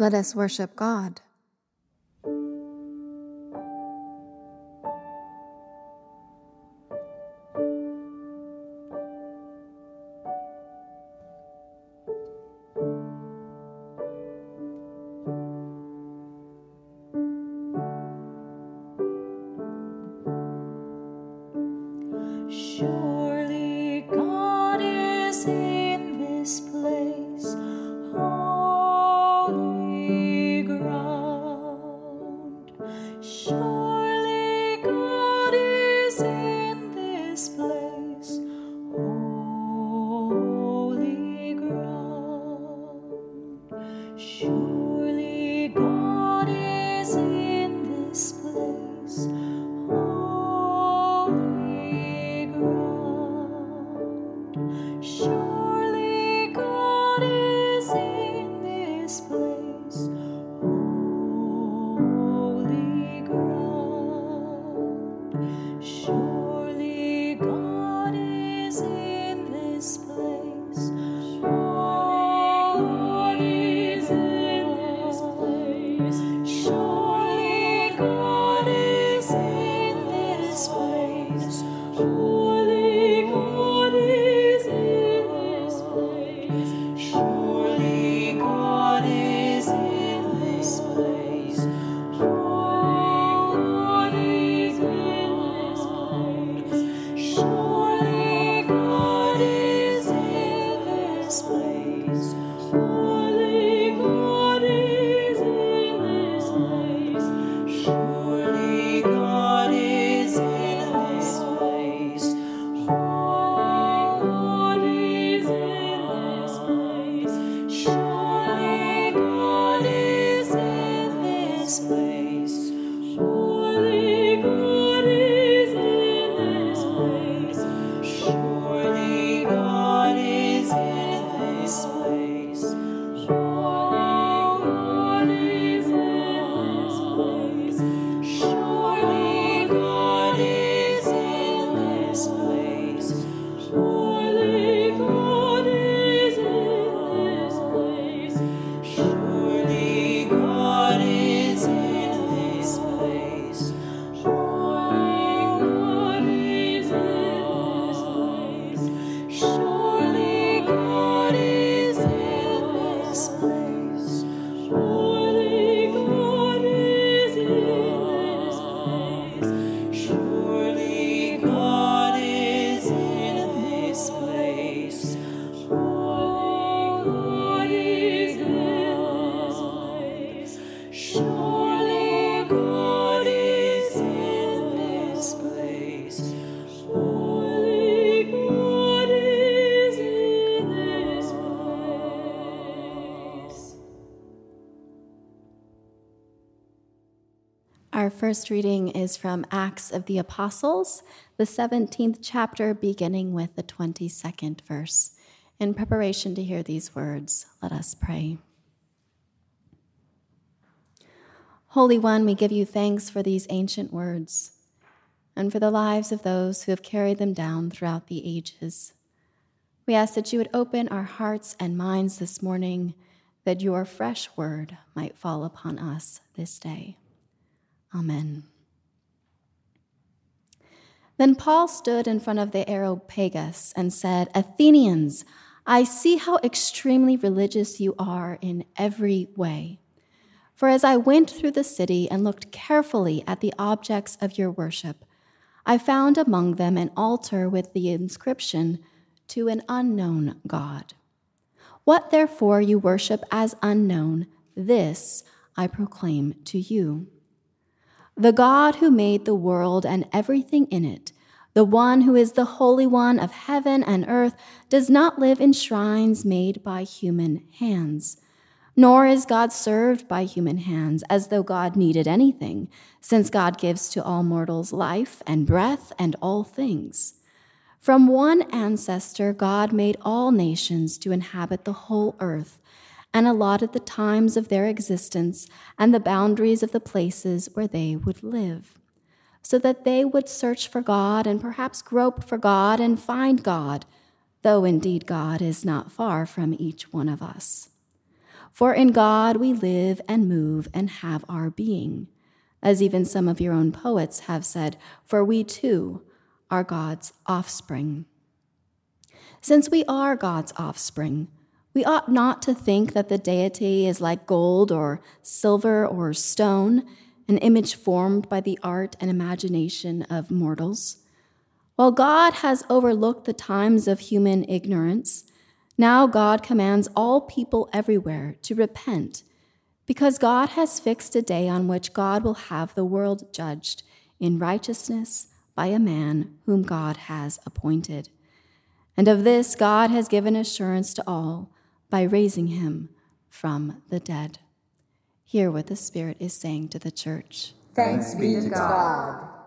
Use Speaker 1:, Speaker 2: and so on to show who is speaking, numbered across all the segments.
Speaker 1: Let us worship God.
Speaker 2: Our first reading is from Acts of the Apostles, the 17th chapter, beginning with the 22nd verse. In preparation to hear these words, let us pray. Holy One, we give you thanks for these ancient words and for the lives of those who have carried them down throughout the ages. We ask that you would open our hearts and minds this morning, that your fresh word might fall upon us this day. Amen. Then Paul stood in front of the Areopagus and said, Athenians, I see how extremely religious you are in every way. For as I went through the city and looked carefully at the objects of your worship, I found among them an altar with the inscription, To an unknown God. What therefore you worship as unknown, this I proclaim to you. The God who made the world and everything in it, the one who is the Holy One of heaven and earth, does not live in shrines made by human hands. Nor is God served by human hands as though God needed anything, since God gives to all mortals life and breath and all things. From one ancestor, God made all nations to inhabit the whole earth and allotted the times of their existence and the boundaries of the places where they would live, so that they would search for God and perhaps grope for God and find God, though indeed God is not far from each one of us. For in God we live and move and have our being. As even some of your own poets have said, for we too are God's offspring. Since we are God's offspring, we ought not to think that the deity is like gold or silver or stone, an image formed by the art and imagination of mortals. While God has overlooked the times of human ignorance, now God commands all people everywhere to repent, because God has fixed a day on which God will have the world judged in righteousness by a man whom God has appointed. And of this God has given assurance to all by raising him from the dead. Hear what the Spirit is saying to the church.
Speaker 1: Thanks be to God.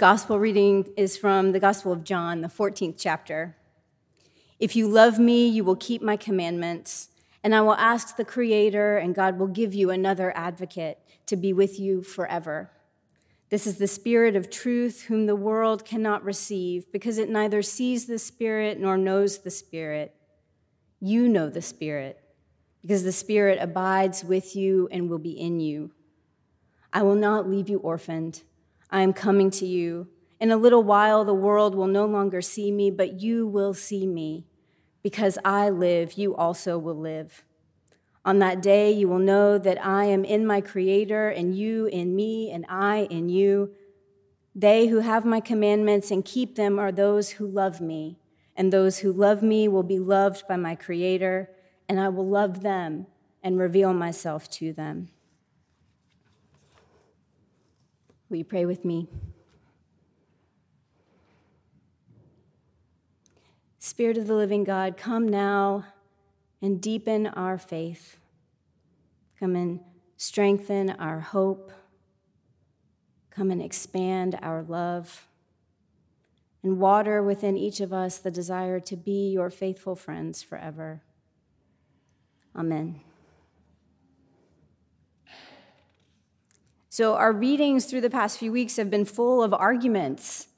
Speaker 3: Gospel reading is from the Gospel of John, the 14th chapter. If you love me, you will keep my commandments, and I will ask the Creator, and God will give you another advocate to be with you forever. This is the Spirit of truth, whom the world cannot receive, because it neither sees the Spirit nor knows the Spirit. You know the Spirit, because the Spirit abides with you and will be in you. I will not leave you orphaned. I am coming to you. In a little while, the world will no longer see me, but you will see me. Because I live, you also will live. On that day, you will know that I am in my Creator, and you in me, and I in you. They who have my commandments and keep them are those who love me, and those who love me will be loved by my Creator, and I will love them and reveal myself to them. Will you pray with me? Spirit of the living God, come now and deepen our faith. Come and strengthen our hope. Come and expand our love. And water within each of us the desire to be your faithful friends forever. Amen. So, our readings through the past few weeks have been full of arguments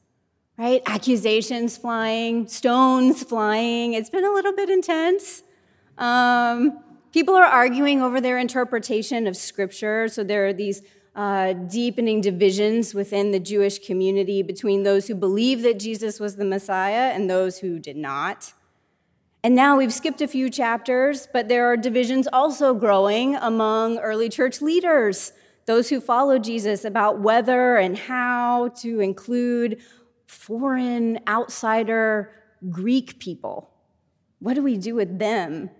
Speaker 3: right? Accusations flying, stones flying. It's been a little bit intense. Um, people are arguing over their interpretation of Scripture. So there are these uh, deepening divisions within the Jewish community between those who believe that Jesus was the Messiah and those who did not. And now we've skipped a few chapters, but there are divisions also growing among early church leaders, those who follow Jesus, about whether and how to include foreign, outsider Greek people. What do we do with them?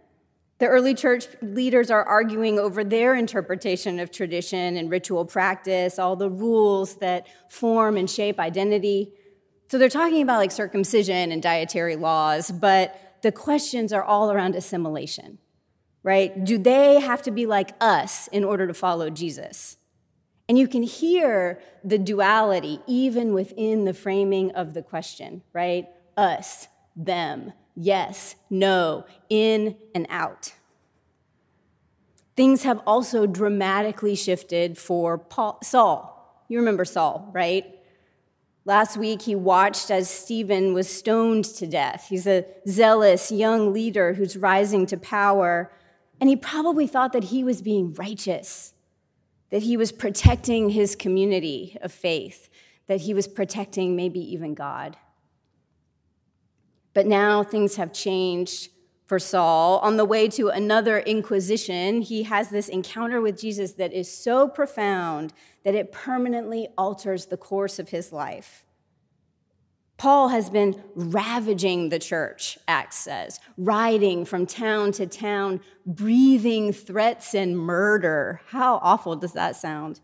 Speaker 3: The early church leaders are arguing over their interpretation of tradition and ritual practice, all the rules that form and shape identity. So they're talking about like circumcision and dietary laws, but the questions are all around assimilation, right? Do they have to be like us in order to follow Jesus? And you can hear the duality even within the framing of the question, right? Us, them, yes, no, in and out. Things have also dramatically shifted for Paul, Saul. You remember Saul, right? Last week, he watched as Stephen was stoned to death. He's a zealous young leader who's rising to power, and he probably thought that he was being righteous that he was protecting his community of faith, that he was protecting maybe even God. But now things have changed for Saul. On the way to another inquisition, he has this encounter with Jesus that is so profound that it permanently alters the course of his life. Paul has been ravaging the church, Acts says, riding from town to town, breathing threats and murder. How awful does that sound?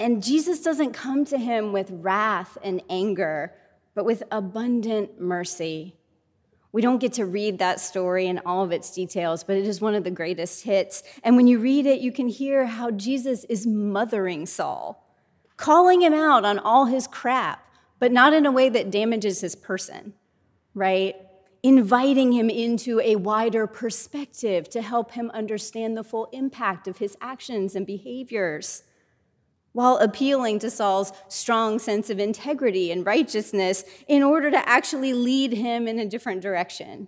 Speaker 3: And Jesus doesn't come to him with wrath and anger, but with abundant mercy. We don't get to read that story in all of its details, but it is one of the greatest hits. And when you read it, you can hear how Jesus is mothering Saul, calling him out on all his crap but not in a way that damages his person, right? Inviting him into a wider perspective to help him understand the full impact of his actions and behaviors, while appealing to Saul's strong sense of integrity and righteousness in order to actually lead him in a different direction.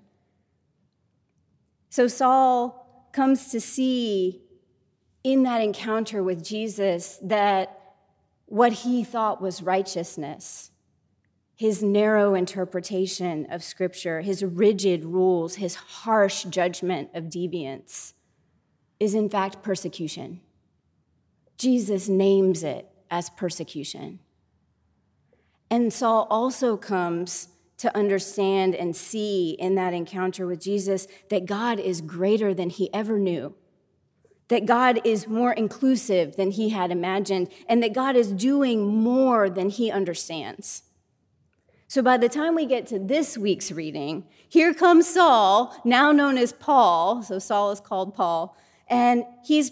Speaker 3: So Saul comes to see in that encounter with Jesus that what he thought was righteousness his narrow interpretation of Scripture, his rigid rules, his harsh judgment of deviance is in fact persecution. Jesus names it as persecution. And Saul also comes to understand and see in that encounter with Jesus that God is greater than he ever knew, that God is more inclusive than he had imagined, and that God is doing more than he understands. So by the time we get to this week's reading, here comes Saul, now known as Paul. So Saul is called Paul. And he's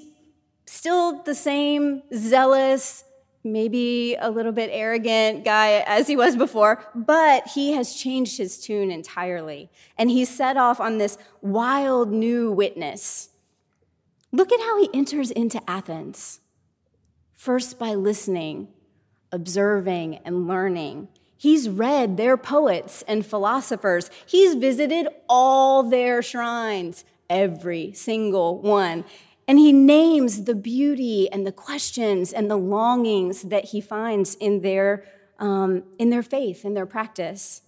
Speaker 3: still the same zealous, maybe a little bit arrogant guy as he was before, but he has changed his tune entirely. And he's set off on this wild new witness. Look at how he enters into Athens. First, by listening, observing, and learning. He's read their poets and philosophers. He's visited all their shrines, every single one. And he names the beauty and the questions and the longings that he finds in their, um, in their faith, in their practice.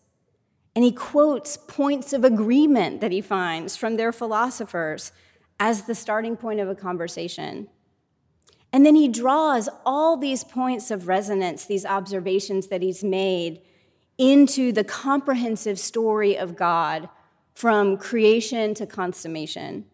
Speaker 3: And he quotes points of agreement that he finds from their philosophers as the starting point of a conversation. And then he draws all these points of resonance, these observations that he's made, into the comprehensive story of God from creation to consummation.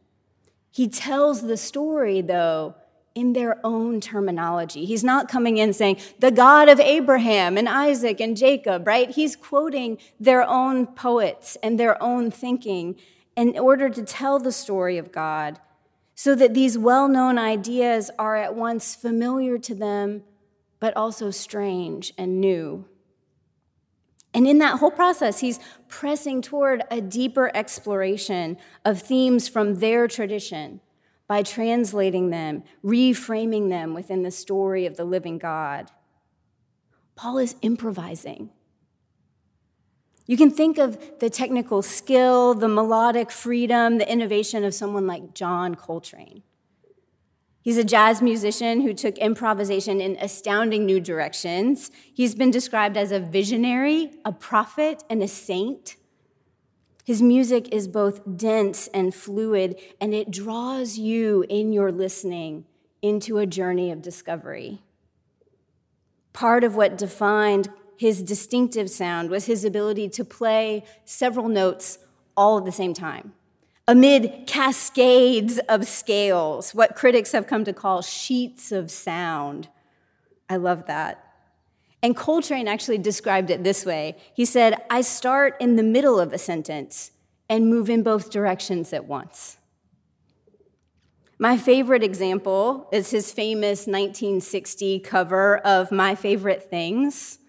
Speaker 3: He tells the story, though, in their own terminology. He's not coming in saying, the God of Abraham and Isaac and Jacob, right? He's quoting their own poets and their own thinking in order to tell the story of God so that these well known ideas are at once familiar to them, but also strange and new. And in that whole process, he's pressing toward a deeper exploration of themes from their tradition by translating them, reframing them within the story of the living God. Paul is improvising. You can think of the technical skill, the melodic freedom, the innovation of someone like John Coltrane. He's a jazz musician who took improvisation in astounding new directions. He's been described as a visionary, a prophet, and a saint. His music is both dense and fluid, and it draws you in your listening into a journey of discovery. Part of what defined his distinctive sound was his ability to play several notes all at the same time amid cascades of scales, what critics have come to call sheets of sound. I love that. And Coltrane actually described it this way He said, I start in the middle of a sentence and move in both directions at once. My favorite example is his famous 1960 cover of My Favorite Things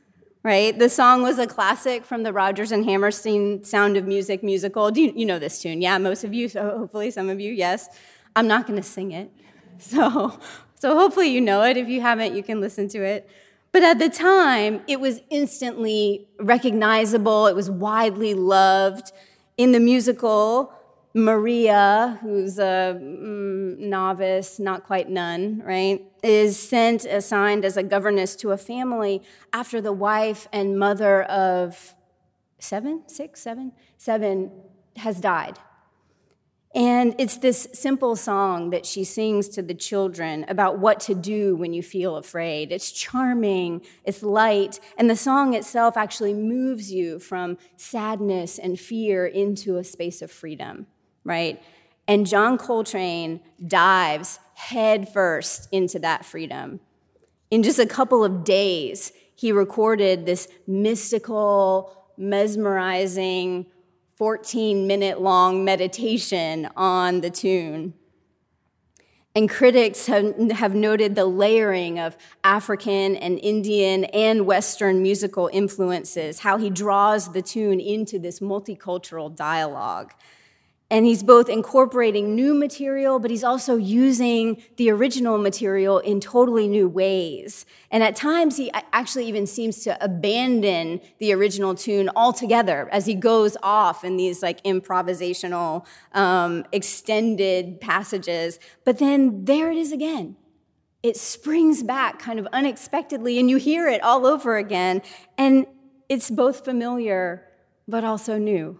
Speaker 3: right? The song was a classic from the Rodgers and Hammerstein Sound of Music musical. Do you, you know this tune? Yeah, most of you, so hopefully some of you, yes. I'm not going to sing it. So, so hopefully you know it. If you haven't, you can listen to it. But at the time, it was instantly recognizable, it was widely loved. In the musical, Maria, who's a mm, novice, not quite nun, right, is sent, assigned as a governess to a family after the wife and mother of seven, six, seven, seven has died. And it's this simple song that she sings to the children about what to do when you feel afraid. It's charming, it's light, and the song itself actually moves you from sadness and fear into a space of freedom right? And John Coltrane dives headfirst into that freedom. In just a couple of days, he recorded this mystical, mesmerizing, 14 minute long meditation on the tune. And critics have, have, noted the layering of African and Indian and Western musical influences, how he draws the tune into this multicultural dialogue. And he's both incorporating new material, but he's also using the original material in totally new ways. And at times, he actually even seems to abandon the original tune altogether as he goes off in these like improvisational, um, extended passages. But then there it is again. It springs back kind of unexpectedly, and you hear it all over again. And it's both familiar, but also new.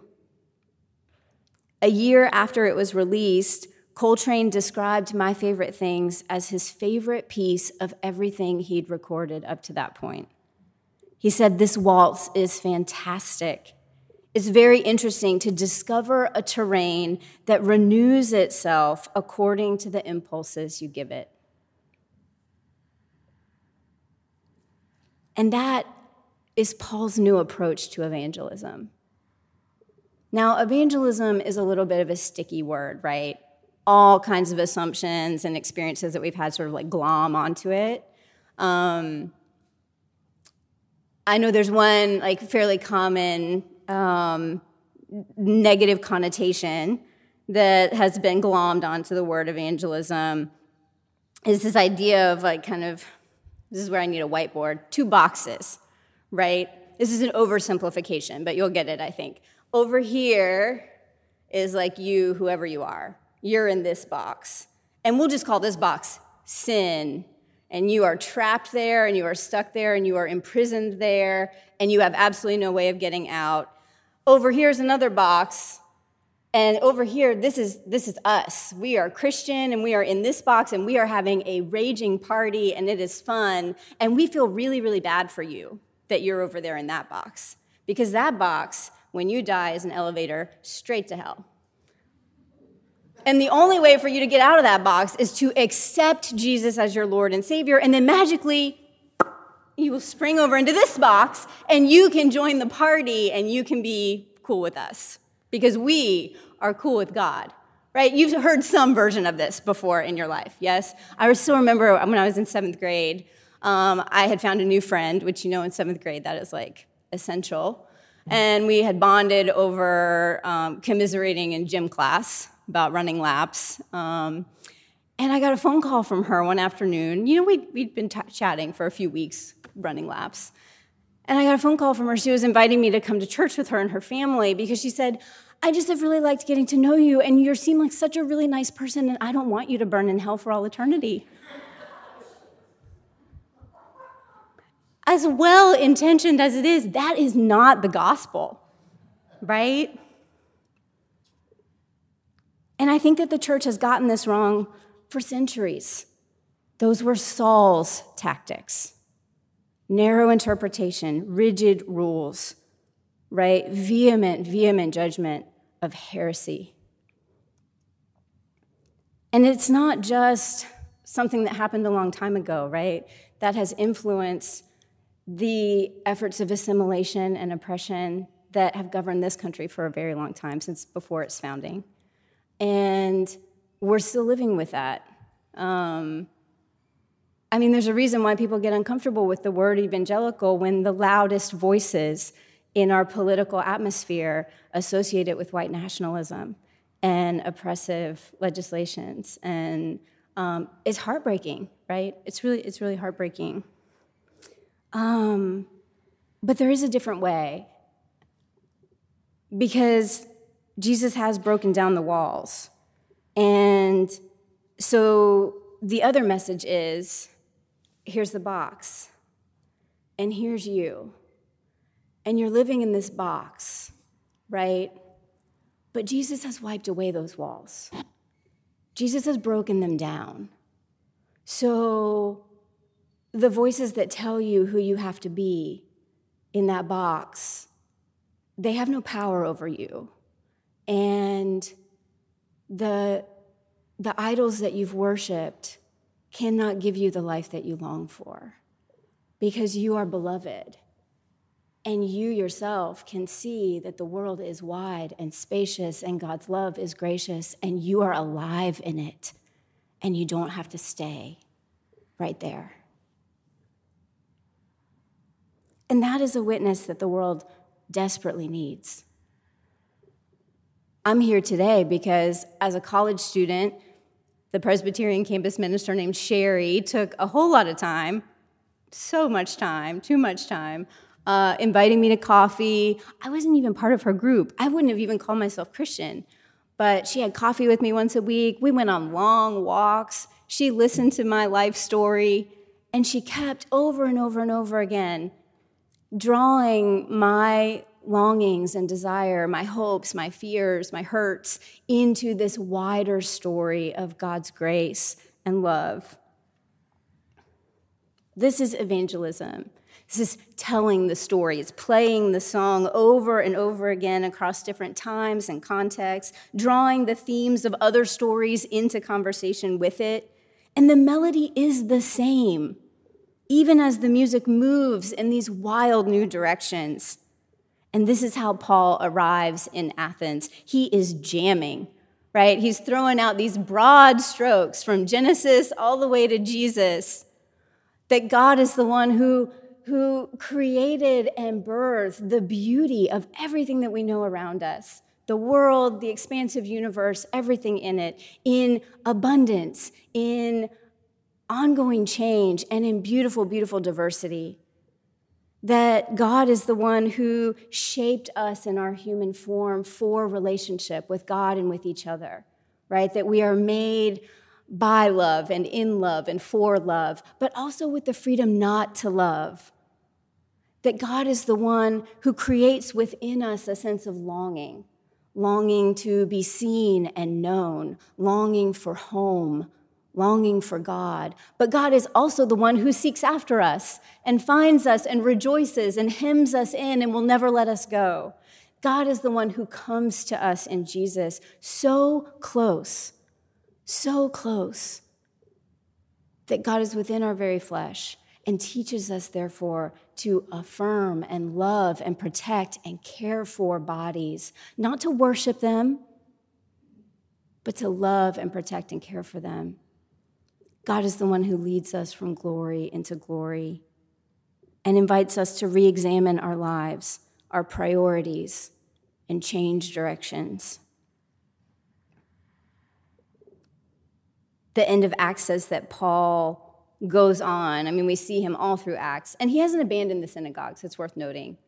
Speaker 3: A year after it was released, Coltrane described My Favorite Things as his favorite piece of everything he'd recorded up to that point. He said, This waltz is fantastic. It's very interesting to discover a terrain that renews itself according to the impulses you give it. And that is Paul's new approach to evangelism. Now, evangelism is a little bit of a sticky word, right? All kinds of assumptions and experiences that we've had sort of like glom onto it. Um, I know there's one like fairly common um, negative connotation that has been glommed onto the word evangelism is this idea of like kind of this is where I need a whiteboard two boxes, right? This is an oversimplification, but you'll get it, I think. Over here is like you, whoever you are. You're in this box. And we'll just call this box sin. And you are trapped there, and you are stuck there, and you are imprisoned there, and you have absolutely no way of getting out. Over here is another box, And over here, this is, this is us. We are Christian and we are in this box and we are having a raging party and it is fun. And we feel really, really bad for you that you're over there in that box. Because that box, when you die, is an elevator straight to hell. And the only way for you to get out of that box is to accept Jesus as your Lord and Savior, and then magically you will spring over into this box and you can join the party and you can be cool with us because we are cool with God, right? You've heard some version of this before in your life, yes? I still remember when I was in seventh grade, um, I had found a new friend, which you know in seventh grade, that is like essential. And we had bonded over um, commiserating in gym class about running laps. Um, and I got a phone call from her one afternoon. You know, we'd, we'd been t- chatting for a few weeks, running laps. And I got a phone call from her. She was inviting me to come to church with her and her family because she said, I just have really liked getting to know you, and you seem like such a really nice person, and I don't want you to burn in hell for all eternity. As well intentioned as it is, that is not the gospel, right? And I think that the church has gotten this wrong for centuries. Those were Saul's tactics narrow interpretation, rigid rules, right? Vehement, vehement judgment of heresy. And it's not just something that happened a long time ago, right? That has influenced the efforts of assimilation and oppression that have governed this country for a very long time, since before its founding. And we're still living with that. Um, I mean, there's a reason why people get uncomfortable with the word evangelical when the loudest voices in our political atmosphere associate it with white nationalism and oppressive legislations. And um, it's heartbreaking, right? It's really, it's really heartbreaking. Um, but there is a different way because Jesus has broken down the walls. And so the other message is here's the box, and here's you. And you're living in this box, right? But Jesus has wiped away those walls. Jesus has broken them down. So the voices that tell you who you have to be in that box, they have no power over you. And the, the idols that you've worshiped cannot give you the life that you long for because you are beloved. And you yourself can see that the world is wide and spacious, and God's love is gracious, and you are alive in it, and you don't have to stay right there. And that is a witness that the world desperately needs. I'm here today because, as a college student, the Presbyterian campus minister named Sherry took a whole lot of time, so much time, too much time, uh, inviting me to coffee. I wasn't even part of her group. I wouldn't have even called myself Christian. But she had coffee with me once a week. We went on long walks. She listened to my life story. And she kept over and over and over again drawing my longings and desire, my hopes, my fears, my hurts into this wider story of God's grace and love. This is evangelism. This is telling the story. It's playing the song over and over again across different times and contexts, drawing the themes of other stories into conversation with it. And the melody is the same even as the music moves in these wild new directions. And this is how Paul arrives in Athens. He is jamming, right? He's throwing out these broad strokes from Genesis all the way to Jesus. That God is the one who, who created and birthed the beauty of everything that we know around us the world, the expansive universe, everything in it, in abundance, in ongoing change and in beautiful, beautiful diversity. That God is the one who shaped us in our human form for relationship with God and with each other, right? That we are made by love and in love and for love, but also with the freedom not to love. That God is the one who creates within us a sense of longing, longing to be seen and known, longing for home, longing for God. But God is also the one who seeks after us and finds us and rejoices and hems us in and will never let us go. God is the one who comes to us in Jesus so close, so close that God is within our very flesh and teaches us, therefore, to affirm and love and protect and care for bodies, not to worship them, but to love and protect and care for them. God is the one who leads us from glory into glory and invites us to re examine our lives, our priorities, and change directions. The end of Acts says that Paul goes on. I mean, we see him all through Acts, and he hasn't abandoned the synagogues, it's worth noting.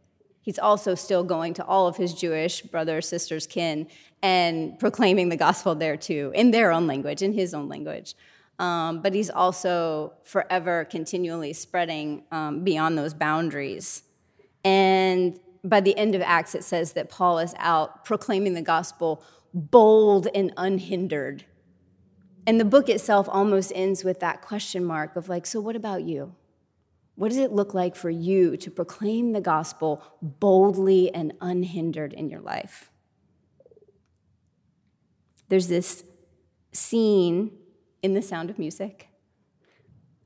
Speaker 3: He's also still going to all of his Jewish brothers, sisters, kin, and proclaiming the gospel there too, in their own language, in his own language. Um, but he's also forever continually spreading um, beyond those boundaries. And by the end of Acts, it says that Paul is out proclaiming the gospel bold and unhindered and the book itself almost ends with that question mark of like, so what about you? What does it look like for you to proclaim the gospel boldly and unhindered in your life? There's this scene in The Sound of Music,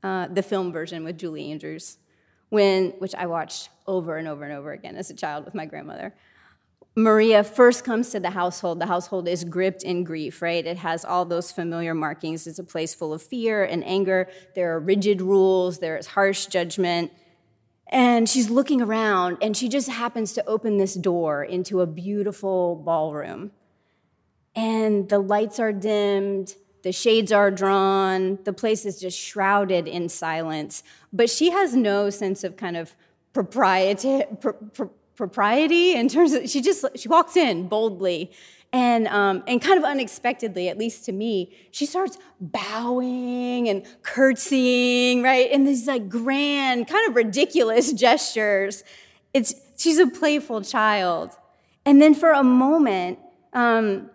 Speaker 3: uh, the film version with Julie Andrews, when, which I watched over and over and over again as a child with my grandmother, Maria first comes to the household, the household is gripped in grief, right? It has all those familiar markings. It's a place full of fear and anger. There are rigid rules, there is harsh judgment. And she's looking around, and she just happens to open this door into a beautiful ballroom. And the lights are dimmed, the shades are drawn, the place is just shrouded in silence. But she has no sense of kind of propriety, propriety in terms of she just she walks in boldly and um, and kind of unexpectedly, at least to me, she starts bowing and curtsying, right, in these like grand, kind of ridiculous gestures. It's she's a playful child, and then for a moment, um,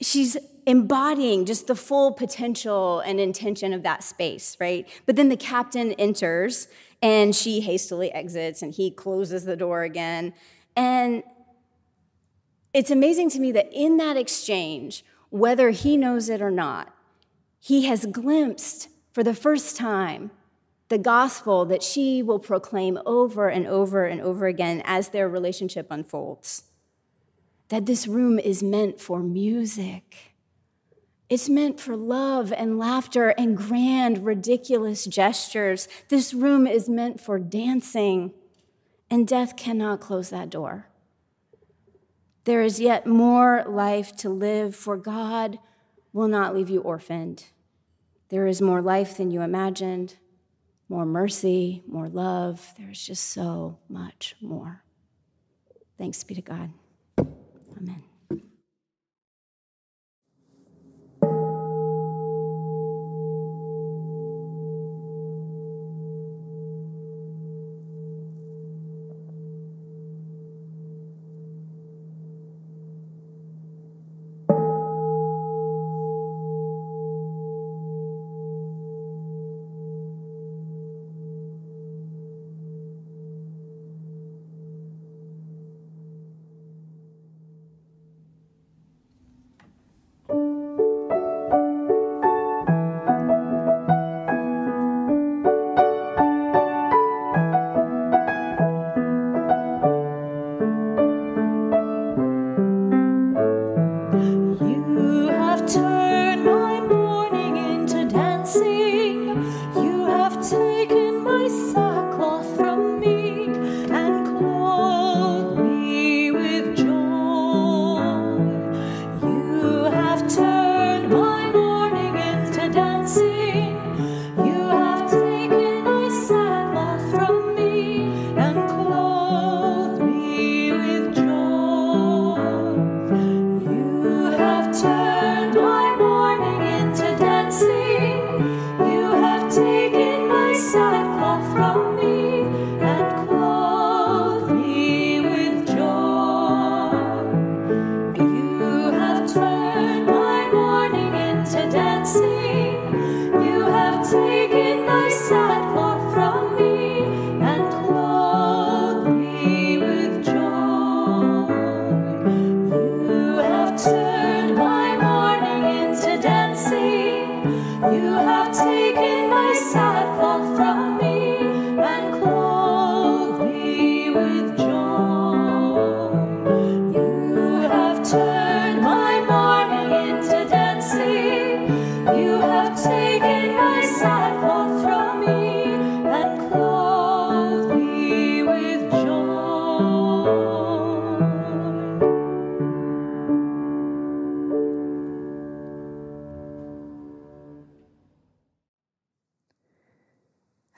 Speaker 3: she's embodying just the full potential and intention of that space, right? But then the captain enters and she hastily exits and he closes the door again. And it's amazing to me that in that exchange, whether he knows it or not, he has glimpsed for the first time the gospel that she will proclaim over and over and over again as their relationship unfolds. That this room is meant for music it's meant for love and laughter and grand, ridiculous gestures. This room is meant for dancing, and death cannot close that door. There is yet more life to live, for God will not leave you orphaned. There is more life than you imagined, more mercy, more love. There's just so much more. Thanks be to God. Amen.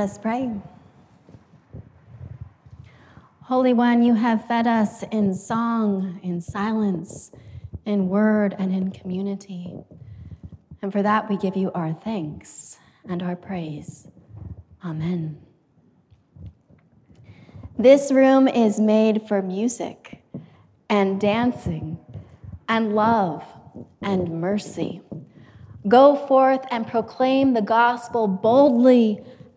Speaker 2: Let us pray. Holy One, you have fed us in song, in silence, in word, and in community. And for that, we give you our thanks and our praise. Amen. This room is made for music and dancing and love and mercy. Go forth and proclaim the gospel boldly